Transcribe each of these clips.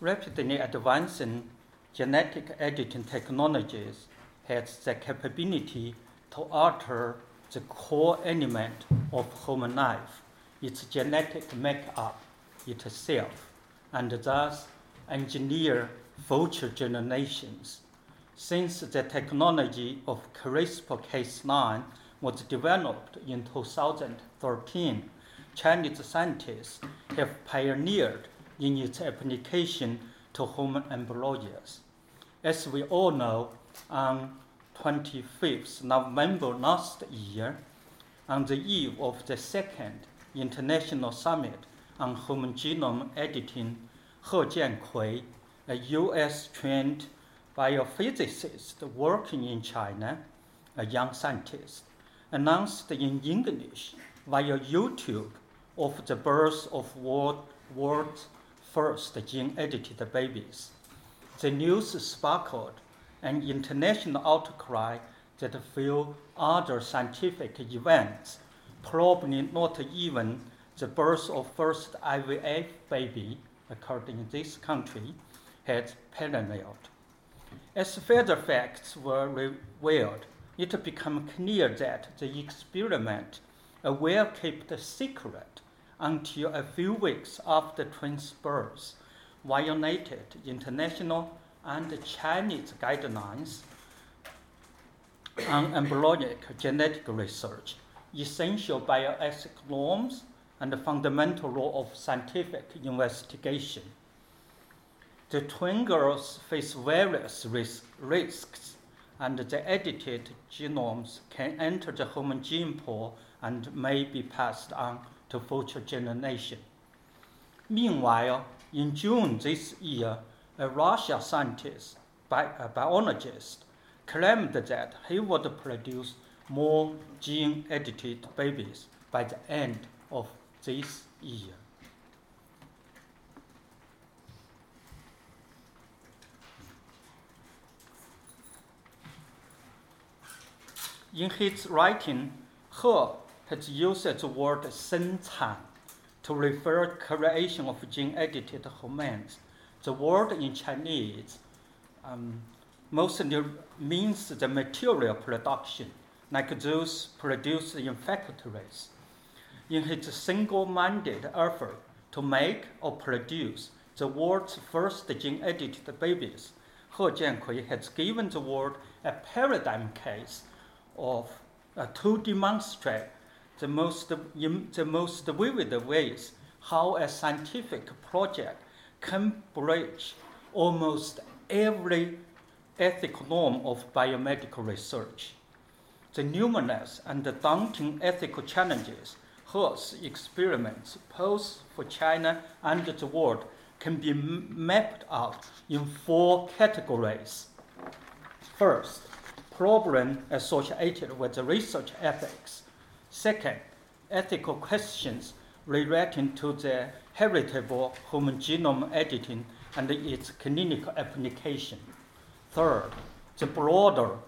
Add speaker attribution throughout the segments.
Speaker 1: rapidly advancing genetic editing technologies has the capability to alter the core element of human life, its genetic makeup itself, and thus engineer future generations. Since the technology of CRISPR-Cas9 was developed in 2013, Chinese scientists have pioneered in its application to human embryos. As we all know, on 25th November last year, on the eve of the second International Summit on Human Genome Editing, He Jiankui, a US trained biophysicist working in China, a young scientist, announced in English via YouTube of the birth of world, world's first gene edited babies. The news sparkled an international outcry that few other scientific events, probably not even the birth of first IVF baby, according to this country, had paralleled. As further facts were revealed, it became clear that the experiment, a well kept secret until a few weeks after twins' birth, violated international and Chinese guidelines on embryonic genetic research, essential bioethics norms, and the fundamental law of scientific investigation. The twin girls face various ris- risks, and the edited genomes can enter the human gene pool and may be passed on to future generation. Meanwhile, in June this year, a Russian scientist, bi- a biologist, claimed that he would produce more gene edited babies by the end of this year. In his writing, He has used the word 生产 to refer creation of gene-edited humans. The word in Chinese um, mostly means the material production, like those produced in factories. In his single-minded effort to make or produce the world's first gene-edited babies, He Jiankui has given the world a paradigm case of uh, to demonstrate the most, the most vivid ways how a scientific project can bridge almost every ethical norm of biomedical research. The numerous and daunting ethical challenges He's experiments pose for China and the world can be mapped out in four categories. First, problem associated with the research ethics. Second, ethical questions relating to the heritable human genome editing and its clinical application. Third, the broader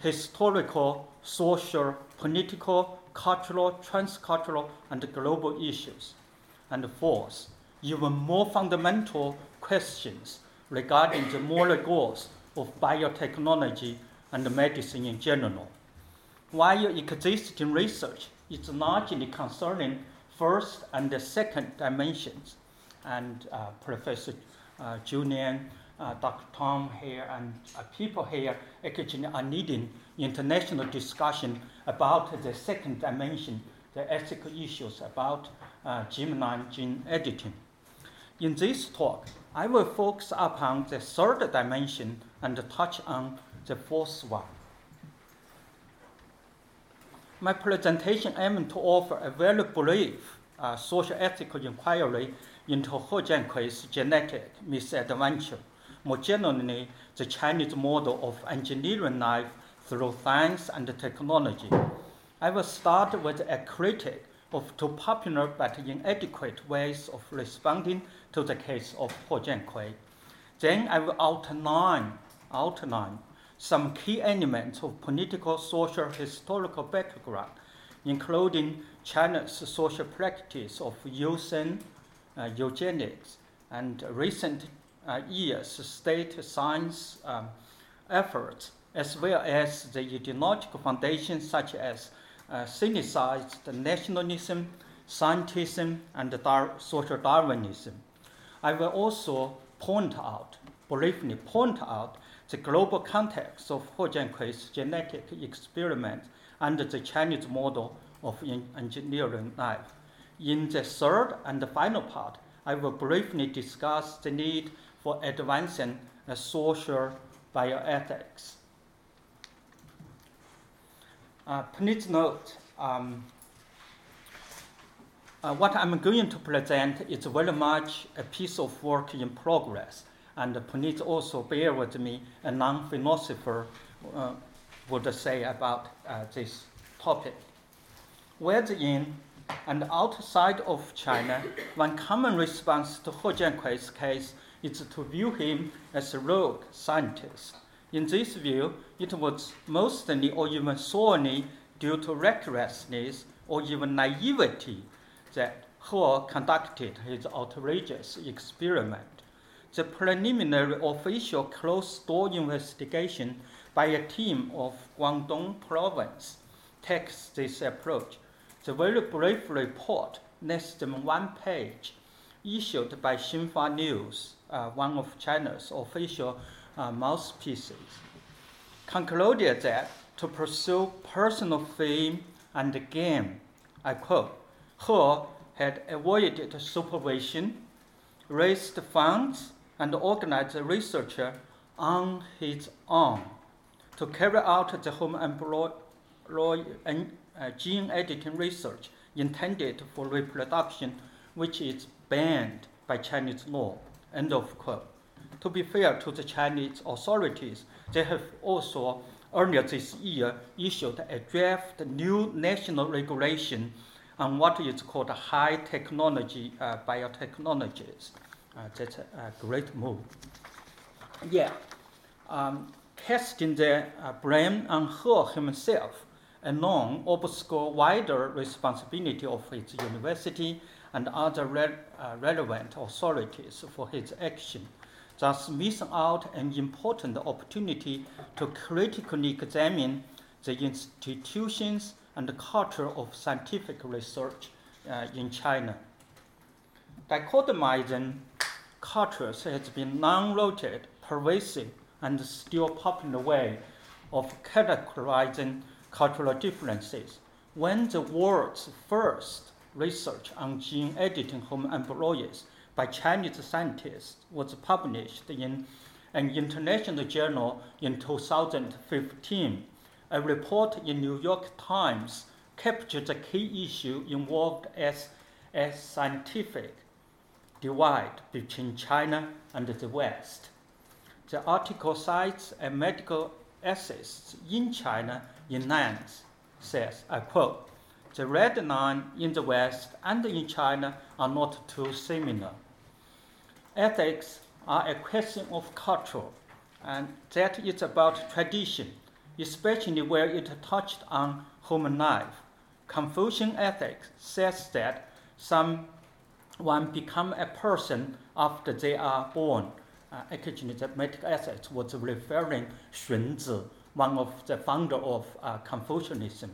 Speaker 1: historical, social, political, cultural, transcultural, and global issues. And fourth, even more fundamental questions regarding the moral goals of biotechnology and medicine in general. While existing research is largely concerning first and the second dimensions, and uh, Professor uh, Julian, uh, Dr. Tom here, and uh, people here actually are needing international discussion about the second dimension, the ethical issues about uh, germline gene editing. In this talk, I will focus upon the third dimension and touch on the fourth one. My presentation aims to offer a very brief uh, social ethical inquiry into He Jiankui's genetic misadventure, more generally, the Chinese model of engineering life through science and technology. I will start with a critique of too popular but inadequate ways of responding to the case of He Jiankui. Then I will outline, outline some key elements of political, social, historical background, including China's social practice of euthanasia, uh, eugenics, and recent uh, year's state science um, efforts, as well as the ideological foundations such as uh, syncretized nationalism, scientism, and dar- social Darwinism. I will also point out, briefly point out, the global context of He Jiankui's genetic experiment and the Chinese model of engineering life. In the third and final part, I will briefly discuss the need for advancing social bioethics. Uh, please note, um, uh, what I'm going to present is very much a piece of work in progress, and please also bear with me, a non-philosopher uh, would say about uh, this topic. Within and outside of China, one common response to He Jiankui's case is to view him as a rogue scientist. In this view, it was mostly or even solely due to recklessness or even naivety that He conducted his outrageous experiment. The preliminary official closed door investigation by a team of Guangdong province takes this approach. The very brief report, less than one page, issued by Xinhua News, uh, one of China's official uh, mouthpieces, concluded that to pursue personal fame and gain, I quote, He had avoided supervision, raised funds, and organized research on his own to carry out the home employ, uh, gene editing research intended for reproduction, which is banned by Chinese law. End of quote. To be fair to the Chinese authorities, they have also earlier this year issued a draft new national regulation on what is called high technology uh, biotechnologies. Uh, that's a, a, great move. Yeah, um, casting the uh, blame on He himself alone obscure wider responsibility of his university and other re- uh, relevant authorities for his action, thus missing out an important opportunity to critically examine the institutions and the culture of scientific research uh, in China. Dichotomizing cultures has been long-rooted, pervasive, and still popular way of categorizing cultural differences. When the world's first research on gene editing home embryos by Chinese scientists was published in an international journal in 2015, a report in New York Times captured the key issue involved as a scientific divide between China and the West. The article cites a medical essayist in China in Nantes says, I quote, the red line in the West and in China are not too similar. Ethics are a question of culture, and that is about tradition, especially where it touched on human life. Confucian ethics says that someone become a person after they are born. Uh, actually, the medical ethics was referring Xunzi, one of the founder of uh, Confucianism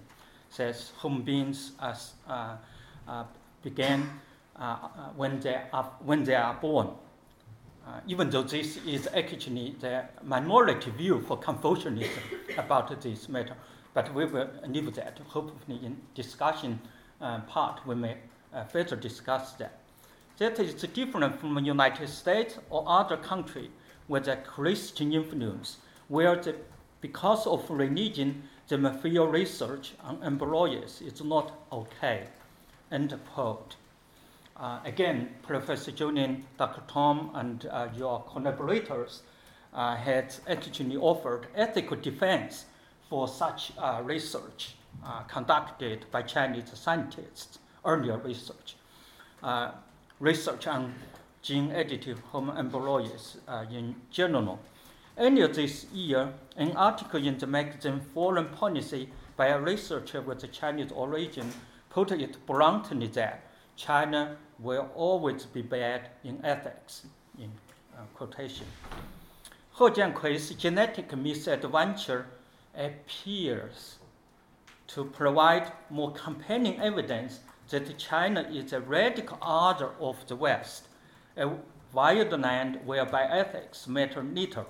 Speaker 1: says human beings as, uh, uh, began uh, uh, when, they are, when they are born. Uh, even though this is actually the minority view for Confucianism about this matter, but we will leave that. Hopefully, in discussion part, we may further discuss that. That is different from the United States or other countries with a Christian influence, where the, because of religion, the field research on embryos is not okay. End quote. Uh, again, Professor Julian, Dr. Tom, and uh, your collaborators uh, had actually offered ethical defense for such uh, research uh, conducted by Chinese scientists, earlier research. Uh, research on gene edited human embryos in general Earlier this year, an article in the magazine Foreign Policy by a researcher with Chinese origin put it bluntly that China will always be bad in ethics. In uh, quotation. He Jiankui's genetic misadventure appears to provide more compelling evidence that China is a radical other of the West, a wild land where bioethics matter little.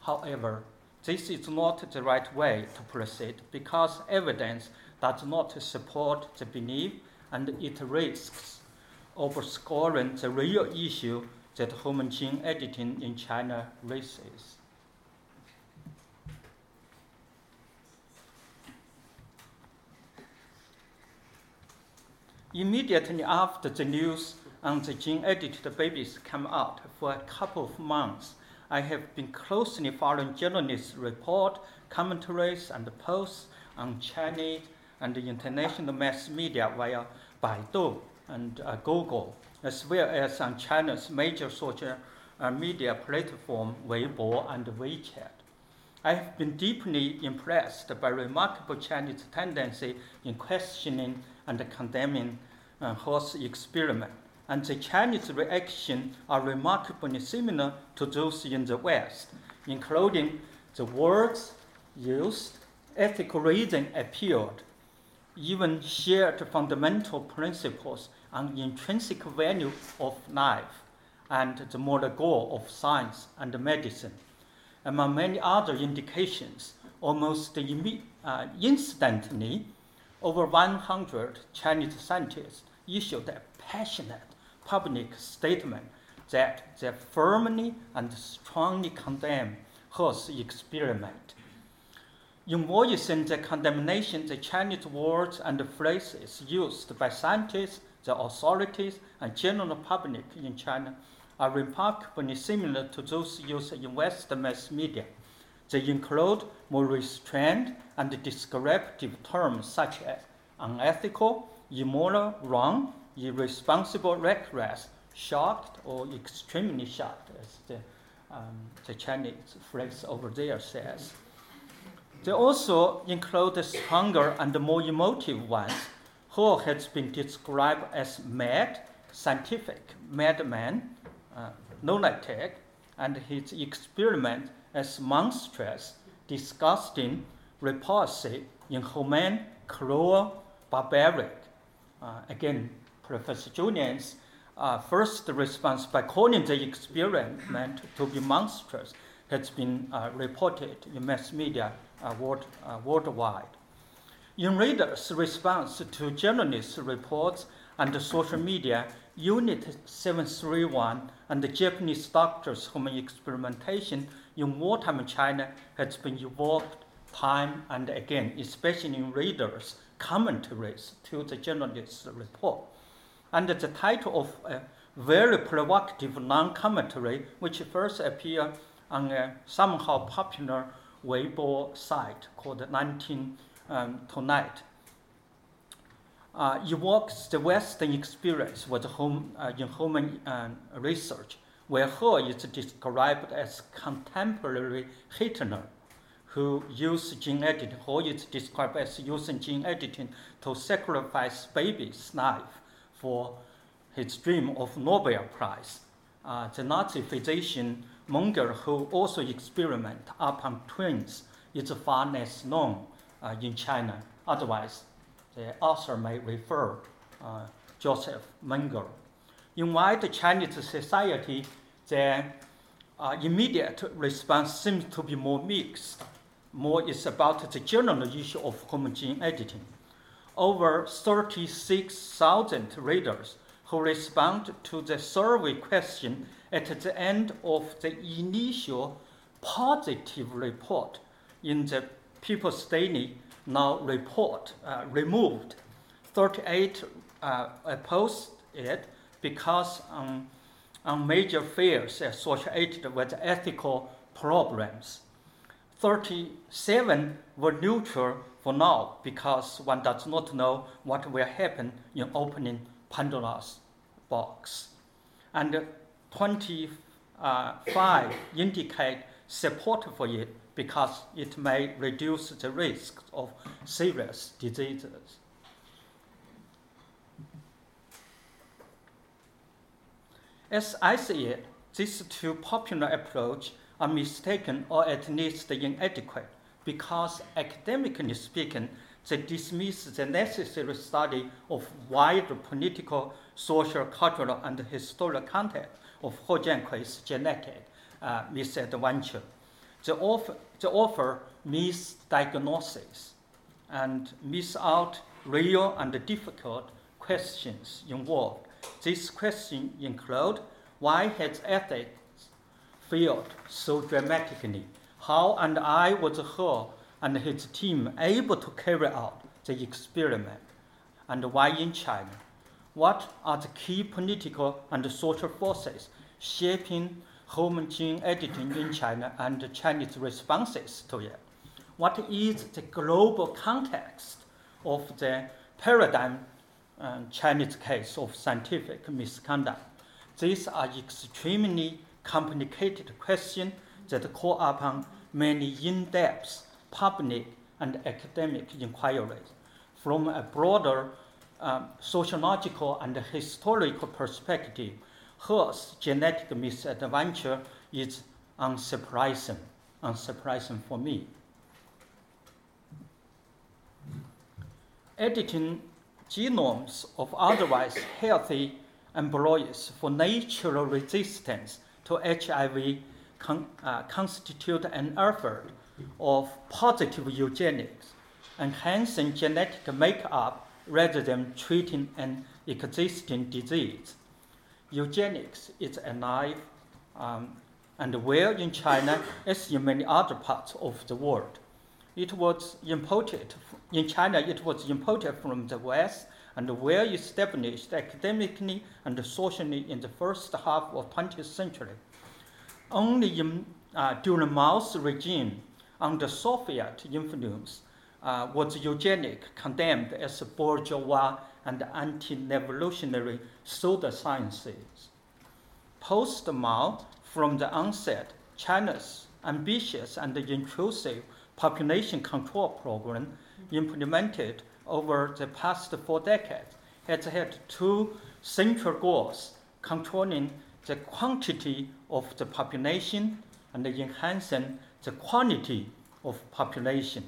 Speaker 1: However, this is not the right way to proceed because evidence does not support the belief and it risks overscoring the real issue that human gene editing in China raises. Immediately after the news on the gene edited babies came out, for a couple of months, I have been closely following journalists' report, commentaries, and posts on Chinese and international mass media via Baidu and uh, Google, as well as on China's major social uh, media platform Weibo and WeChat. I have been deeply impressed by remarkable Chinese tendency in questioning and condemning uh, horse experiment and the Chinese reaction are remarkably similar to those in the West, including the words used, ethical reason appeared, even shared fundamental principles on intrinsic value of life and the moral goal of science and medicine. Among many other indications, almost uh, instantly, over 100 Chinese scientists issued a passionate public statement that they firmly and strongly condemn He's experiment. In voicing the condemnation, the Chinese words and phrases used by scientists, the authorities, and general public in China are remarkably similar to those used in Western mass media. They include more restrained and descriptive terms such as unethical, immoral, wrong, irresponsible, reckless, shocked, or extremely shocked, as the, um, the Chinese phrase over there says. They also include the stronger and more emotive ones, who has been described as mad, scientific, madman, uh, lunatic, and his experiment as monstrous, disgusting, repulsive, inhuman, cruel, barbaric. Uh, again, Professor Julian's uh, first response by calling the experiment to be monstrous has been uh, reported in mass media uh, world, uh, worldwide. In readers' response to journalists' reports and social media, Unit 731 and the Japanese doctors' human experimentation in wartime China has been evoked time and again, especially in readers' commentaries to the journalists' report under the title of a very provocative non-commentary, which first appeared on a somehow popular Weibo site called 19 um, Tonight. Uh, evokes the Western experience with home, uh, in human uh, research, where He is described as contemporary Hitler, who used gene editing. He is described as using gene editing to sacrifice babies' life for his dream of Nobel Prize. Uh, the Nazi physician Menger, who also experimented upon twins, is far less known uh, in China. Otherwise, the author may refer uh, Joseph Menger. In wide Chinese society, the uh, immediate response seems to be more mixed. More is about the general issue of home gene editing over 36,000 readers who respond to the survey question at the end of the initial positive report in the People's Daily Now report uh, removed. 38 uh, opposed it because um, on major fears associated with ethical problems. 37 were neutral for now because one does not know what will happen in opening Pandora's box. And 25 indicate support for it because it may reduce the risk of serious diseases. As I see it, these two popular approaches are mistaken or at least inadequate because academically speaking, they dismiss the necessary study of wider political, social, cultural, and historical context of He Jiankui's genetic uh, misadventure. They offer, they offer and miss out real and difficult questions involved. These questions include why has ethics failed so dramatically? How and I was her and his team able to carry out the experiment? And why in China? What are the key political and social forces shaping home gene editing in China and Chinese responses to it? What is the global context of the paradigm uh, Chinese case of scientific misconduct? These are extremely complicated questions that call upon many in-depth public and academic inquiries. From a broader um, sociological and historical perspective, He's genetic misadventure is unsurprising, unsurprising for me. Editing genomes of otherwise healthy embryos for natural resistance to HIV con, uh, constitute an effort of positive eugenics, enhancing genetic makeup rather than treating an existing disease. Eugenics is alive um, and well in China as in many other parts of the world. It was imported in China. It was imported from the West and well established academically and socially in the first half of 20th century. Only in, uh, during Mao's regime under Soviet influence uh, was eugenic condemned as bourgeois and anti-revolutionary pseudosciences. Post-Mao, from the onset, China's ambitious and intrusive population control program implemented over the past four decades has had two central goals controlling the quantity of the population and enhancing the quality of population.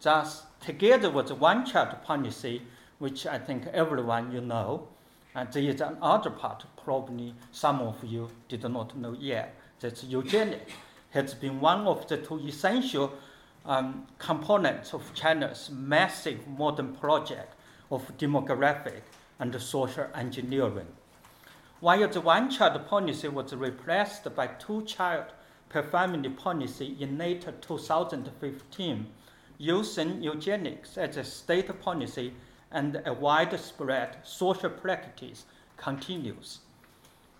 Speaker 1: Thus, together with the one child policy, which I think everyone you know, and there is another part probably some of you did not know yet, that eugenics has been one of the two essential um, components of China's massive modern project of demographic and social engineering. While the one child policy was replaced by two child per family policy in late 2015, using eugenics as a state policy and a widespread social practice continues.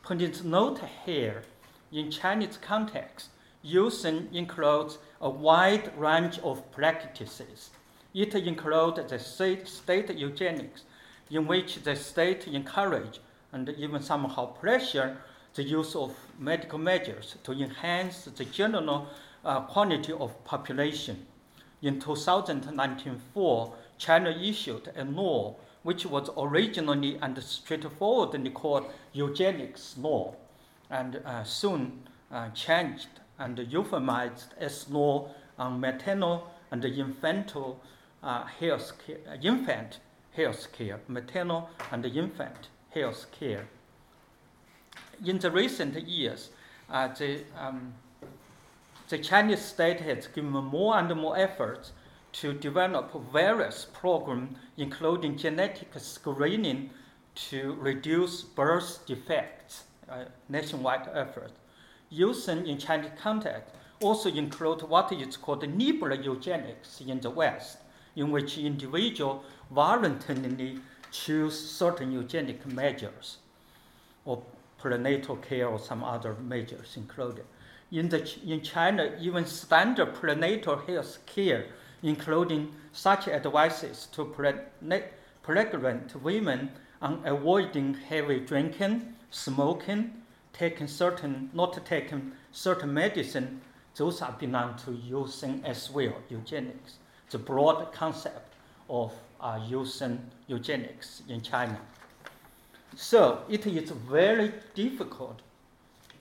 Speaker 1: Please note here, in Chinese context, yousheng includes a wide range of practices. It includes the state, state eugenics, in which the state encourage and even somehow pressure the use of medical measures to enhance the general uh, quality of population. In 2019 China issued a law which was originally and straightforwardly called eugenics law, and uh, soon uh, changed and euphemized as law on maternal and infantile uh, health care, infant health care, maternal and infant health care. In the recent years, uh, the, um, the Chinese state has given more and more efforts to develop various programs, including genetic screening to reduce birth defects, uh, nationwide effort. Yousheng in Chinese context also include what is called liberal eugenics in the West, in which individuals voluntarily choose certain eugenic measures, or prenatal care or some other measures included. In, the, in China, even standard prenatal health care including such advices to pregnant women on avoiding heavy drinking, smoking, taking certain, not taking certain medicine, those are belong to yousheng as well eugenics, the broad concept of uh, yousheng eugenics in China. So it is very difficult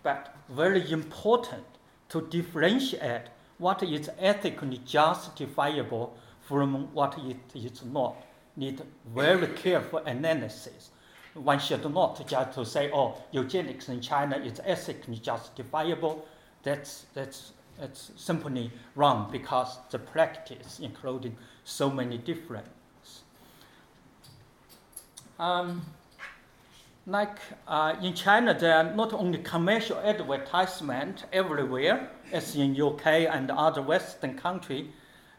Speaker 1: but very important to differentiate what is ethically justifiable from what it is not. Need very careful analysis. One should not just to say, oh, eugenics in China is ethically justifiable. That's, that's, that's simply wrong because the practice including so many different um, like uh, in China, there are not only commercial advertisement everywhere, as in UK and other Western country.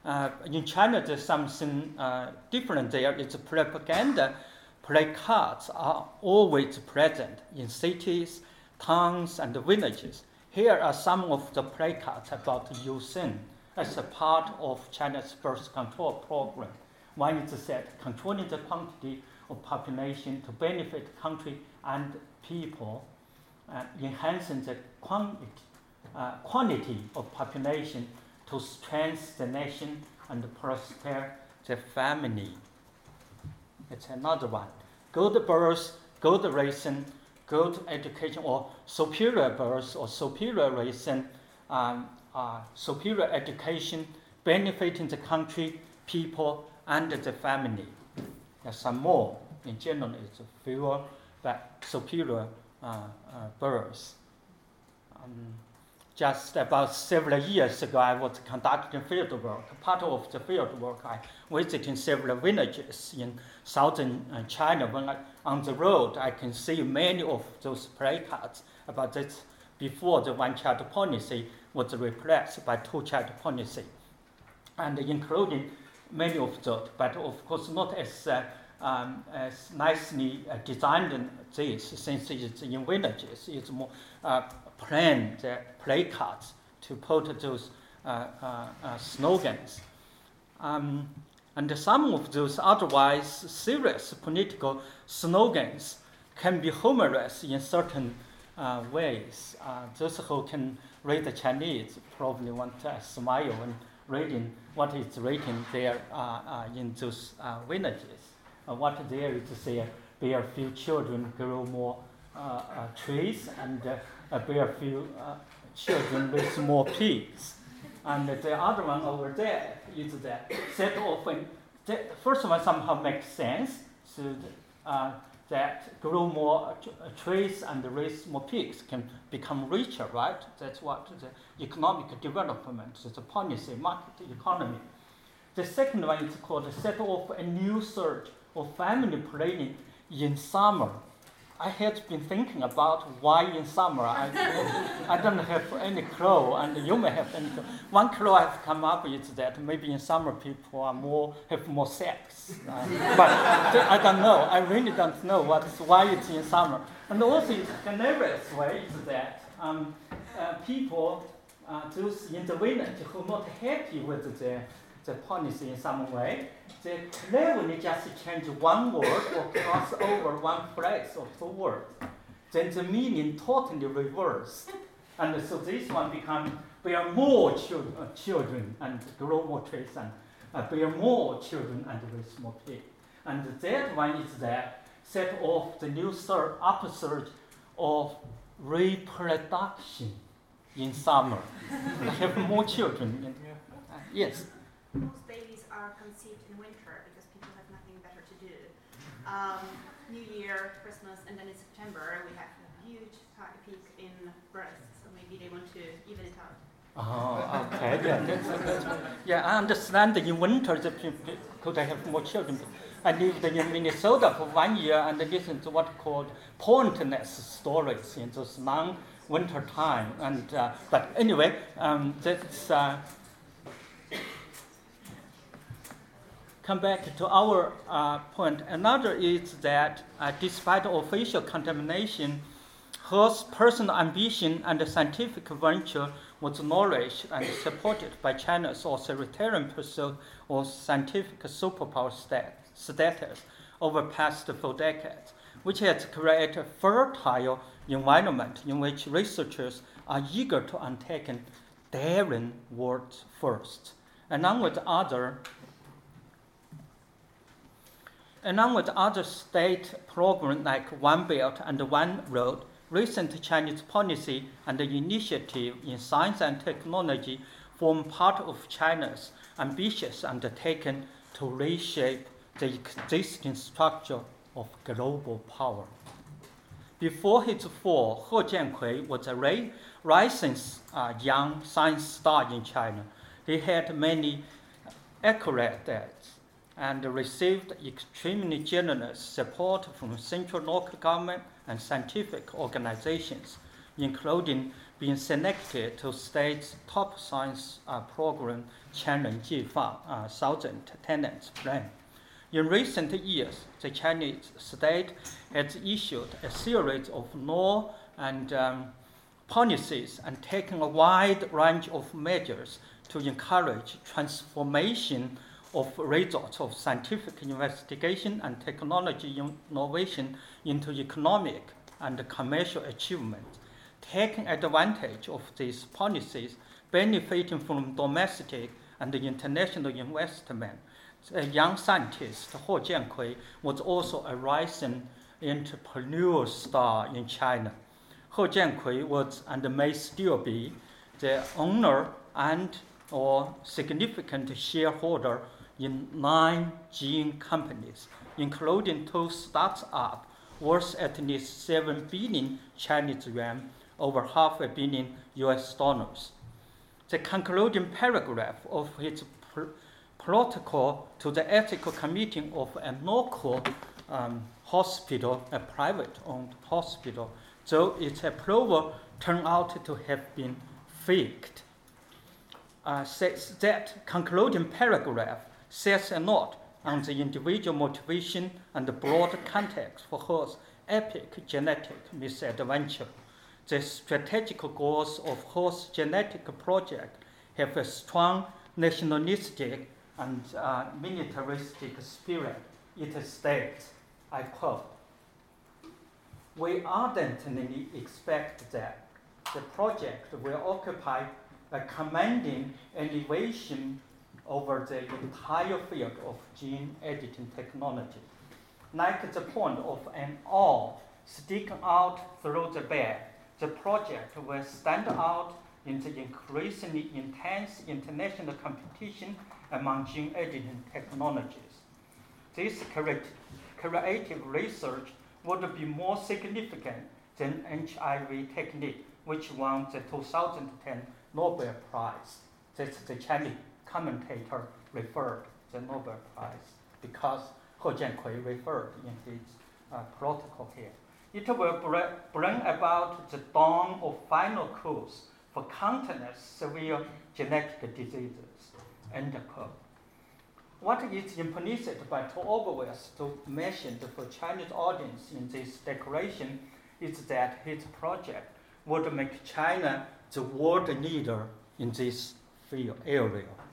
Speaker 1: Uh, in China, there's something uh, different there. It's propaganda placards are always present in cities, towns, and villages. Here are some of the placards about yousheng as a part of China's birth control program. One is that controlling the quantity of population to benefit country and people, uh, enhancing the quantity, uh, quantity of population to strengthen the nation and prosper the family. It's another one. Good birth, good reason, good education, or superior birth or superior reason, um, uh, superior education, benefiting the country, people, and the family. There's some more. In general, it's fewer but superior uh, uh, births. Um, just about several years ago, I was conducting field work. Part of the field work, I visited several villages in southern uh, China. When I, on the road, I can see many of those placards about this before the one-child policy was replaced by two-child policy, and including many of those, but of course not as uh, um, as nicely uh, designed this, since it's in villages, it's more uh, uh, placards to put those uh, uh, uh, slogans. Um, and some of those otherwise serious political slogans can be humorous in certain ways. those who can read the Chinese probably want to smile when reading what is written there in those villages uh, what there is to say a few children grow more uh, uh, trees and uh, bear few uh, children with more pigs. And the other one over there is that set often, the first one somehow makes sense, so uh, that grow more trees and raise more pigs can become richer, right? That's what the economic development, the policy, market economy. The second one is called set off a new surge or family planning in summer. I had been thinking about why in summer I, I don't have any clue, and you may have any clue. One clue I've come up with is that maybe in summer people are more have more sex, uh, but I don't know. I really don't know what's why it's in summer. And also, the hilarious way is that um, uh, people, uh, those in the village who are not happy with the the policy in some way, they cleverly just change one word or cross over one phrase or two words. Then the meaning totally reverse. And so this one becomes bear more children, uh, children and grow more trees and uh, bear more children and raise more pigs. And that one is that set off the new surge, upsurge of reproduction in summer. have more children. Uh, yes
Speaker 2: most babies are conceived in winter because people have nothing better to do. Um, New Year, Christmas, and then in September we have a huge peak in births, so maybe they want to even it out.
Speaker 1: Oh, okay. yeah, yeah, I understand that in winter could have more children. I lived in Minnesota for one year and listened to what called pointless stories in those long winter time. And uh, but anyway, um, that's. Uh, come back to our uh, point. Another is that uh, despite official condemnation, He's personal ambition and scientific venture was nourished and supported by China's authoritarian pursuit of scientific superpower status over past four decades, which has created a fertile environment in which researchers are eager to undertake daring work first, along with other along with other state programs like One Belt and One Road, recent Chinese policy and initiative in science and technology form part of China's ambitious undertaking to reshape the existing structure of global power. Before his fall, He Jiankui was a rising uh, young science star in China. He had many accolades and received extremely generous support from central local government and scientific organizations, including being selected to state's top science uh, program, Qianren Jihua, uh, Thousand Talents Plan. In recent years, the Chinese state has issued a series of law and um, policies and taken a wide range of measures to encourage transformation of results of scientific investigation and technology innovation into economic and commercial achievement, taking advantage of these policies, benefiting from domestic and international investment. A young scientist, He Jiankui, was also a rising entrepreneurial star in China. He Jiankui was and may still be the owner and or significant shareholder in nine gene companies, including two startups worth at least 7 billion Chinese yuan, over half a billion US dollars. The concluding paragraph of his pr- protocol to the ethical committee of a local um, hospital, a private owned hospital, though its approval turned out to have been faked, uh, says that concluding paragraph says a lot on the individual motivation and the broad context for He's epic genetic misadventure. The strategic goals of He's genetic project have a strong nationalistic and uh, militaristic spirit. It states, I quote, We ardently expect that the project will occupy a commanding elevation over the entire field of gene editing technology. Like the point of an awl sticking out through the bed, the project will stand out in the increasingly intense international competition among gene editing technologies. This creative research would be more significant than IVF technique, which won the 2010 Nobel Prize. That's the Chinese commentator referred the Nobel Prize because He Jiankui referred in his uh, protocol here. It will bring about the dawn of final cures for countless severe genetic diseases. End quote. What is implicit but obvious to mention for Chinese audience in this declaration is that his project would make China the world leader in this field area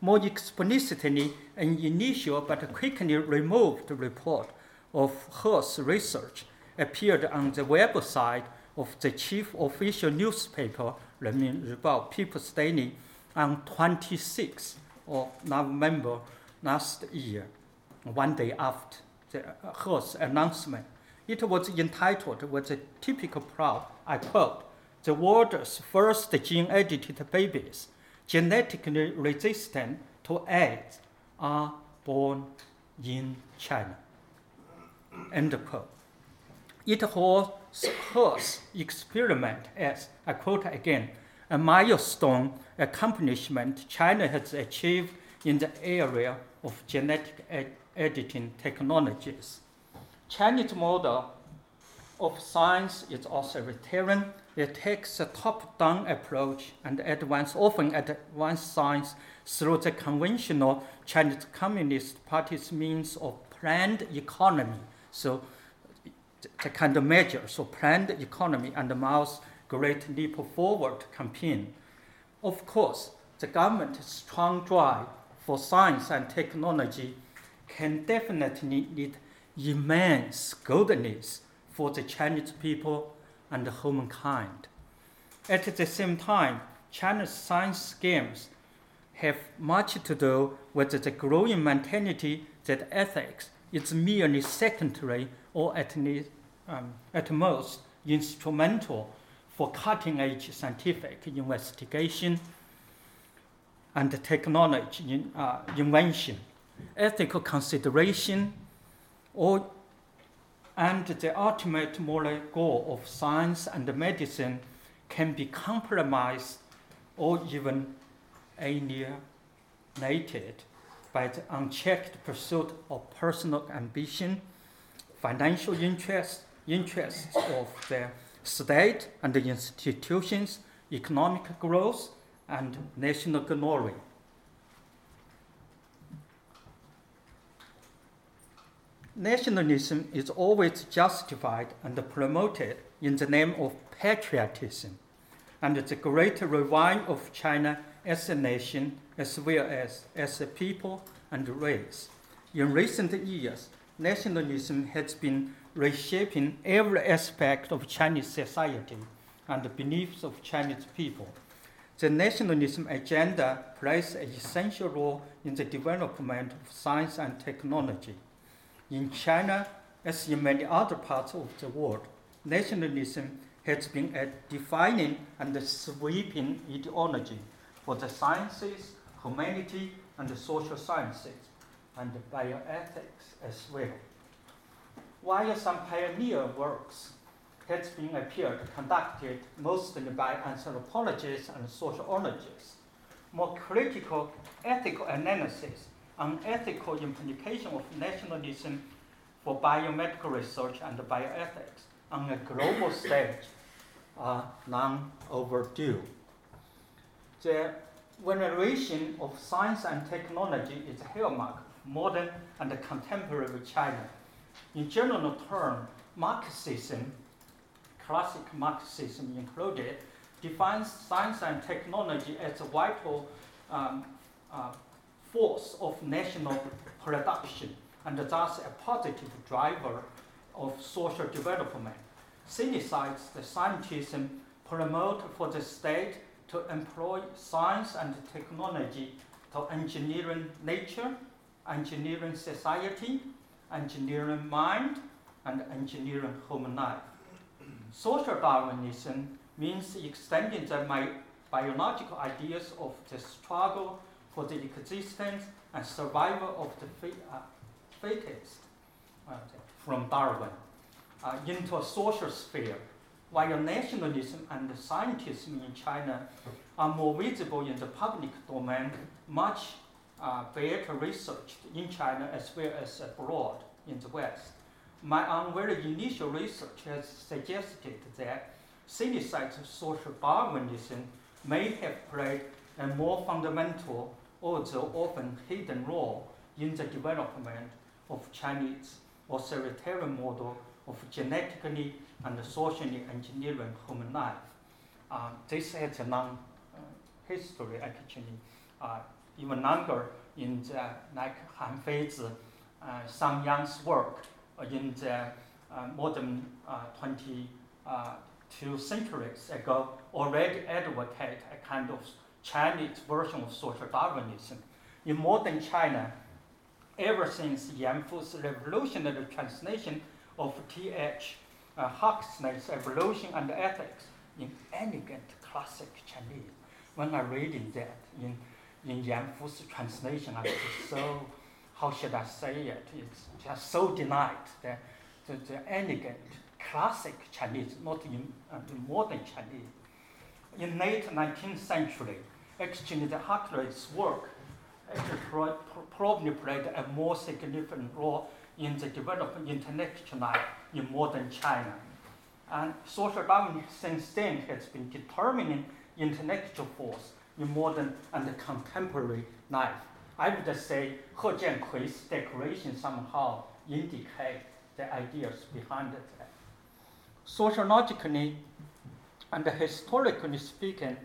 Speaker 1: more explicitly an initial but quickly removed report of He's research appeared on the website of the chief official newspaper, Renmin Ribao People's Daily, on 26 of November last year, one day after the He's announcement. It was entitled with a typical proud, I quote, the world's first gene-edited babies genetically resistant to AIDS are born in China. End quote. It holds He's experiment as, I quote again, a milestone accomplishment China has achieved in the area of genetic ed- editing technologies. Chinese model of science is authoritarian it takes a top-down approach and advances often advanced science through the conventional Chinese Communist Party's means of planned economy. So the kind of measures of planned economy and Mao's Great Leap Forward campaign. Of course, the government's strong drive for science and technology can definitely lead immense goodness for the Chinese people and humankind. At the same time, China's science games have much to do with the growing mentality that ethics is merely secondary or at, um, at most instrumental for cutting edge scientific investigation and technology in, uh, invention, ethical consideration, or, and the ultimate moral goal of science and medicine can be compromised or even alienated by the unchecked pursuit of personal ambition, financial interests, interests of the state and the institutions, economic growth, and national glory. Nationalism is always justified and promoted in the name of patriotism and the great revival of China as a nation as well as as a people and race. In recent years, nationalism has been reshaping every aspect of Chinese society and the beliefs of Chinese people. The nationalism agenda plays an essential role in the development of science and technology. In China, as in many other parts of the world, nationalism has been a defining and sweeping ideology for the sciences, humanity, and the social sciences, and bioethics as well. While some pioneer works has been appeared conducted mostly by anthropologists and sociologists, more critical ethical analysis on ethical implication of nationalism for biomedical research and bioethics on a global stage are long overdue. The veneration of science and technology is a hallmark of modern and contemporary China. In general terms, Marxism, classic Marxism included, defines science and technology as a vital um, uh, force of national production and thus a positive driver of social development. Synthesize the scientism promote for the state to employ science and technology to engineering nature, engineering society, engineering mind, and engineering human life. Social Darwinism means extending the biological ideas of the struggle for the existence and survival of the fittest uh, from Darwin. Uh, into a social sphere. While nationalism and scientism in China are more visible in the public domain, much uh, better researched in China as well as abroad in the West. My own very initial research has suggested that synthesized social Darwinism may have played a more fundamental, although often hidden role in the development of Chinese authoritarian model of genetically and socially engineering human life. Uh, this has a long uh, history actually, uh, even longer in the, like Han Feizi, uh, Shang Yang's work in the uh, modern 22 uh, centuries ago already advocate a kind of Chinese version of social Darwinism. In modern China, ever since Yan Fu's revolutionary translation of T.H uh, Huxley's Evolution and Ethics in elegant classic Chinese. When I reading that in, in Yan Fu's translation, I was so, how should I say it? It's just so delight that the, the elegant classic Chinese, not in, uh, in modern Chinese. In late 19th century, actually Huxley's work actually probably played a more significant role in the development of life in modern China. And social Darwinism since then has been determining intellectual force in modern and contemporary life. I would say He Jiankui's declaration somehow indicate the ideas behind that. Sociologically and historically speaking,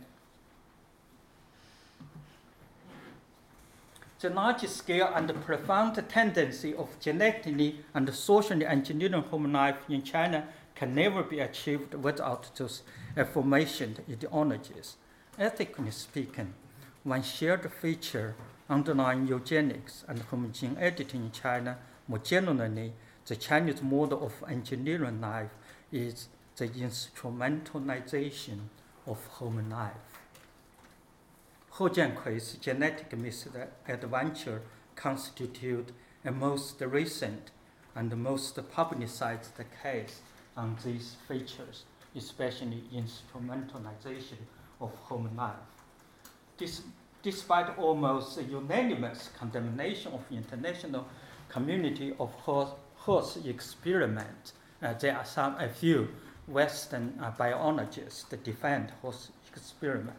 Speaker 1: the large scale and profound tendency of genetically and socially engineering human life in China can never be achieved without those aforementioned ideologies. Ethically speaking, one shared feature underlying eugenics and human gene editing in China, more generally, the Chinese model of engineering life is the instrumentalization of human life. He Jiankui's genetic misadventure constitute a most recent and most publicized case on these features, especially instrumentalization of human life. This, despite almost unanimous condemnation of international community of horse, experiment, uh, there are some a few Western uh, biologists defend horse experiment.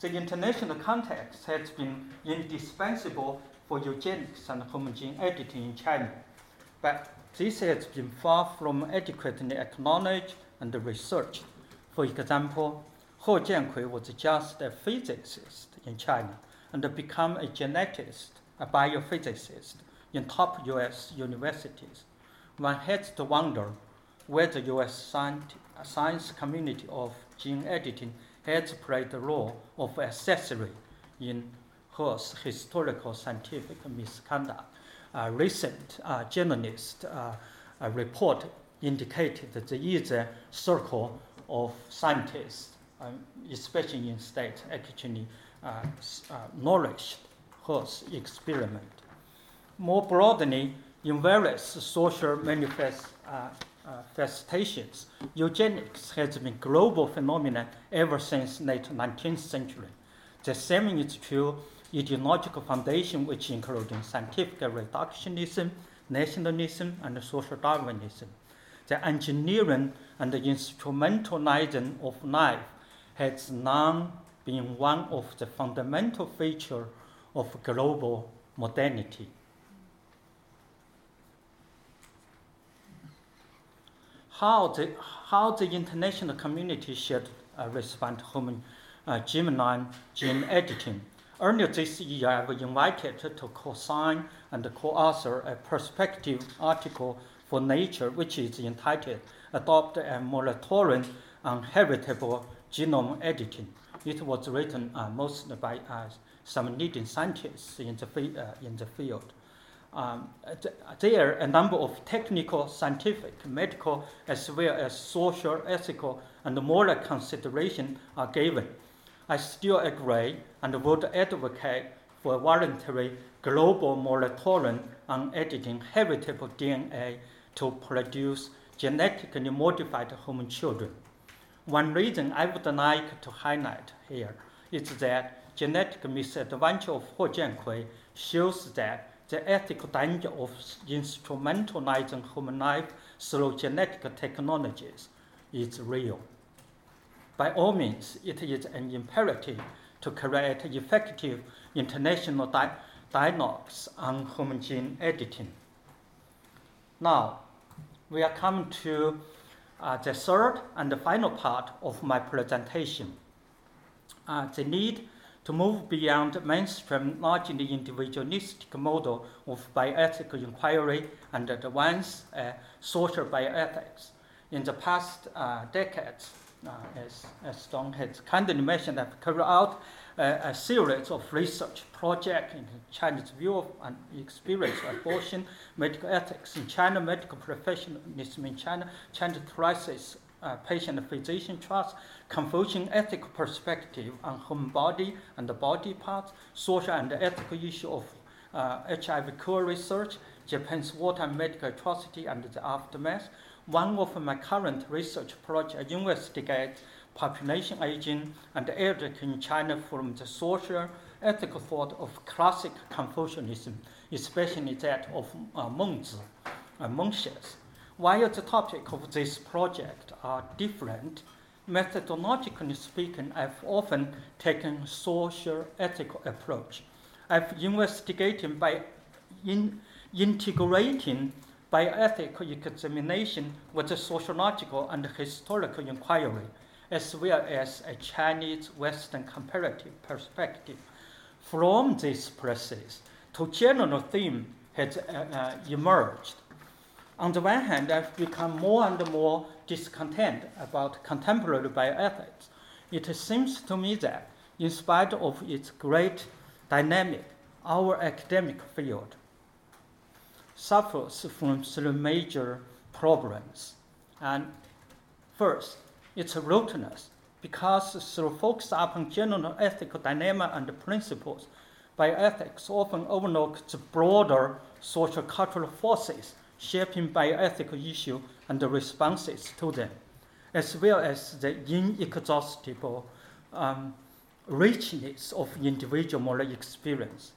Speaker 1: The international context has been indispensable for eugenics and human gene editing in China, but this has been far from adequately acknowledged and researched. For example, He Jiankui was just a physicist in China and became a geneticist, a biophysicist in top US universities. One has to wonder whether the US science community of gene editing has played the role of accessory in He's historical scientific misconduct. A recent uh, journalist uh, report indicated that there is a circle of scientists, um, especially in states, actually uh, uh, nourished He's experiment. More broadly, in various social manifest, uh, manifestations, eugenics has been a global phenomenon ever since late 19th century. The same is true ideological foundation, which including scientific reductionism, nationalism, and social Darwinism. The engineering and the instrumentalizing of life has long been one of the fundamental features of global modernity. How the, how the international community should uh, respond to human uh, germline gene editing Earlier this year, I was invited to co-sign and co-author a perspective article for Nature, which is entitled Adopt a Moratorium on Heritable Genome Editing. It was written uh, mostly by uh, some leading scientists in the, uh, in the field. Um, there, a number of technical, scientific, medical, as well as social, ethical, and moral considerations are given I still agree and would advocate for a voluntary global moratorium on editing heritable DNA to produce genetically modified human children. One reason I would like to highlight here is that genetic misadventure of He Jiankui shows that the ethical danger of instrumentalizing human life through genetic technologies is real. By all means, it is an imperative to create effective international di- dialogues on human gene editing. Now, we are coming to uh, the third and the final part of my presentation. Uh, the need to move beyond mainstream largely individualistic model of bioethical inquiry and advance uh, social bioethics. In the past uh, decades, uh, as, as Don has kindly mentioned, I've carried out uh, a series of research projects in Chinese view of and experience of abortion, medical ethics in China, medical professionalism in China, China's crisis, uh, patient-physician trust, Confucian ethical perspective on human body and the body parts, social and ethical issue of uh, HIV cure research, Japan's wartime medical atrocity and the aftermath, one of my current research projects investigates population aging and elderly in China from the social ethical thought of classic Confucianism, especially that of uh, Mengzi, uh, Mencius. While the topic of this project are different, methodologically speaking, I've often taken social ethical approach. I've investigated by in, integrating bioethical examination with a sociological and historical inquiry, as well as a Chinese Western comparative perspective. From this process, two general themes has uh, uh, emerged. On the one hand, I've become more and more discontent about contemporary bioethics. It seems to me that, in spite of its great dynamic, our academic field suffers from three major problems. And First, its rootiness, because through focus upon general ethical dilemma and principles, bioethics often overlooks the broader social cultural forces shaping bioethical issues and the responses to them, as well as the inexhaustible um, richness of individual moral experience.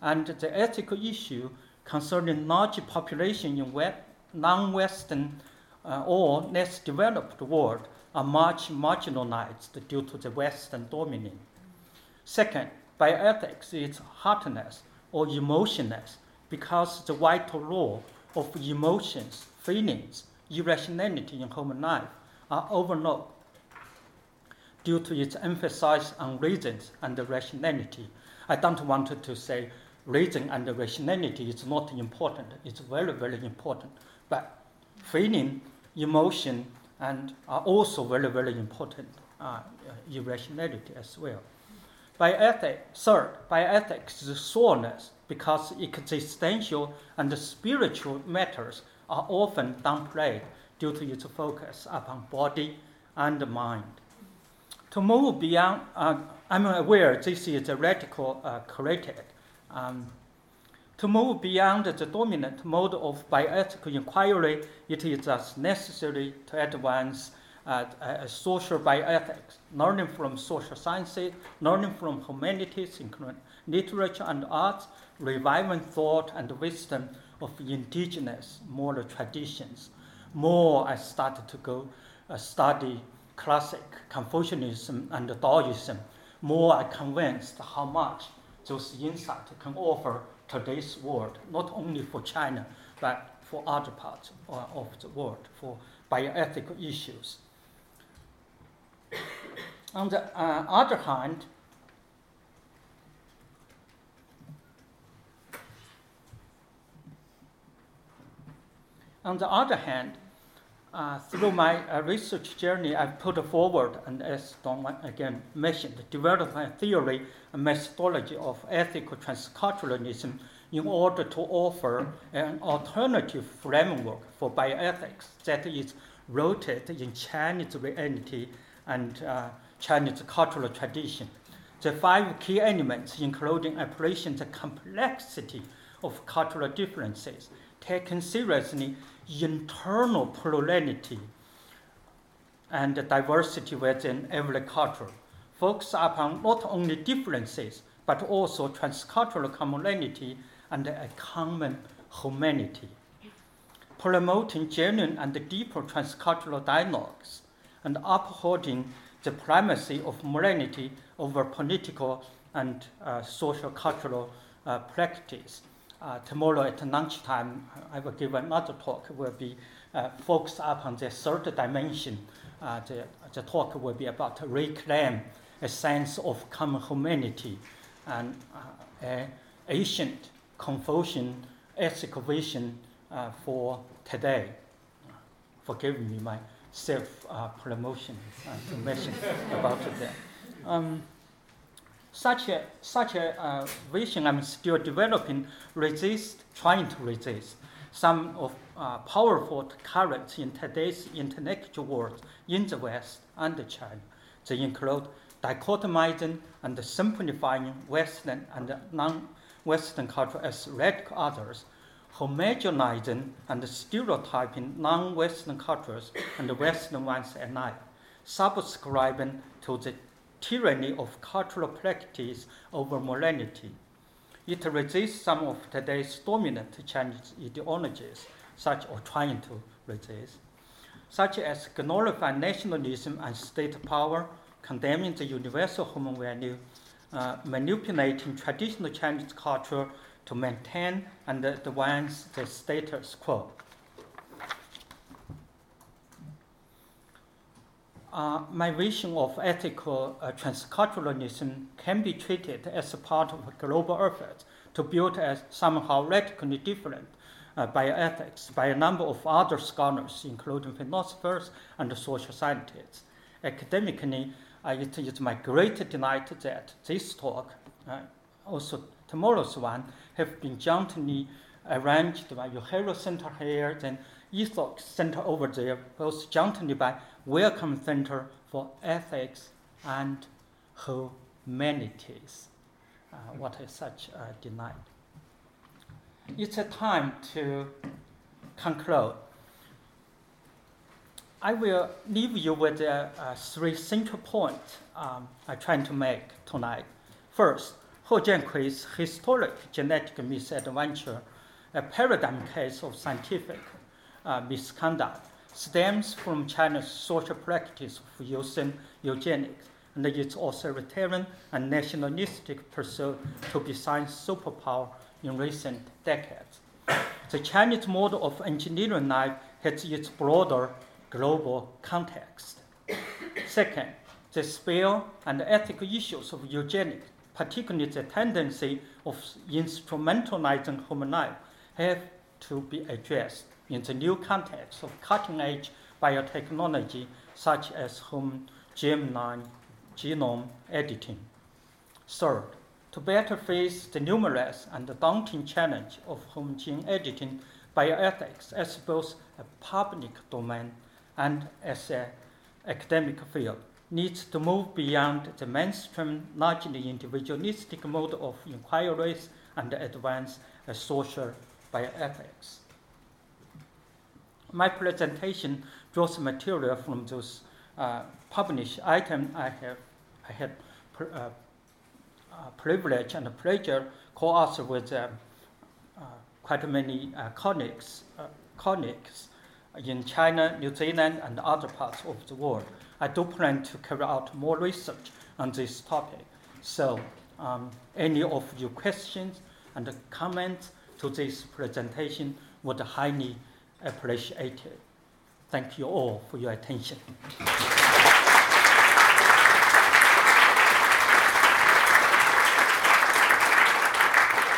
Speaker 1: And the ethical issue concerning large population in non-Western uh, or less developed world are much marginalized due to the Western dominance. Second, bioethics is heartness or emotionless because the vital role of emotions, feelings, irrationality in human life are overlooked due to its emphasis on reasons and rationality. I don't want to say reason and rationality is not important. It's very, very important. But feeling, emotion, and are also very, very important. Uh, irrationality as well. Bioethics, third, bioethics is soreness because existential and spiritual matters are often downplayed due to its focus upon body and mind. To move beyond, uh, I'm aware this is a radical uh. Um, to move beyond the dominant mode of bioethical inquiry, it is thus necessary to advance uh, uh, social bioethics, learning from social sciences, learning from humanities, including literature and arts, reviving thought and wisdom of indigenous moral traditions. More I started to go uh, study classic Confucianism and Taoism, more I convinced how much those insights can offer today's world, not only for China, but for other parts of the world, for bioethical issues. On the uh, other hand, on the other hand, uh, through my uh, research journey, I've put forward, and as Don again mentioned, developed a theory and methodology of ethical transculturalism in order to offer an alternative framework for bioethics that is rooted in Chinese reality and uh, Chinese cultural tradition. The five key elements, including appreciating the complexity of cultural differences, taken seriously internal plurality and diversity within every culture, focus upon not only differences, but also transcultural commonality and a common humanity. Promoting genuine and deeper transcultural dialogues and upholding the primacy of morality over political and uh, social cultural uh, practice uh, tomorrow at lunchtime, I will give another talk, will be uh, focused upon the third dimension. Uh, the, the talk will be about reclaim a sense of common humanity and uh, an ancient Confucian ethical vision uh, for today. Forgive me my self uh, promotion to mention about that. Um, such a, such a uh, vision I'm still developing resist, trying to resist some of uh, powerful currents in today's intellectual world in the West and China. They include dichotomizing and simplifying Western and non-Western culture as radical others, homogenizing and stereotyping non-Western cultures and Western ones alike, subscribing to the tyranny of cultural practice over morality. It resists some of today's dominant Chinese ideologies, such or trying to resist, such as glorifying nationalism and state power, condemning the universal human value, uh, manipulating traditional Chinese culture to maintain and advance the status quo. Uh, my vision of ethical uh, transculturalism can be treated as a part of a global effort to build a somehow radically different uh, bioethics by a number of other scholars, including philosophers and social scientists. Academically, it is my great delight that this talk, uh, also tomorrow's one, have been jointly arranged by Uehiro Center here, then Ethox Center over there, both jointly by Wellcome Center for Ethics and Humanities. Uh, what is such denied? It's a time to conclude. I will leave you with uh, uh, three central points um, I'm trying to make tonight. First, He Jiankui's historic genetic misadventure, a paradigm case of scientific Uh, misconduct, stems from China's social practice of using eugenics and its authoritarian and nationalistic pursuit to be science superpower in recent decades. The Chinese model of engineering life has its broader global context. Second, the sphere and ethical issues of eugenics, particularly the tendency of instrumentalizing human life, have to be addressed in the new context of cutting edge biotechnology such as human germline genome editing. Third, to better face the numerous and daunting challenge of human gene editing, bioethics as both a public domain and as an academic field needs to move beyond the mainstream, largely individualistic mode of inquiries and advance a social bioethics. My presentation draws material from those uh, published items I have I had pr- uh, uh, privilege and pleasure co-author with uh, uh, quite many uh, colleagues, colleagues in China, New Zealand, and other parts of the world. I do plan to carry out more research on this topic. So, um, any of your questions and comments to this presentation would highly appreciate it. Thank you all for your attention.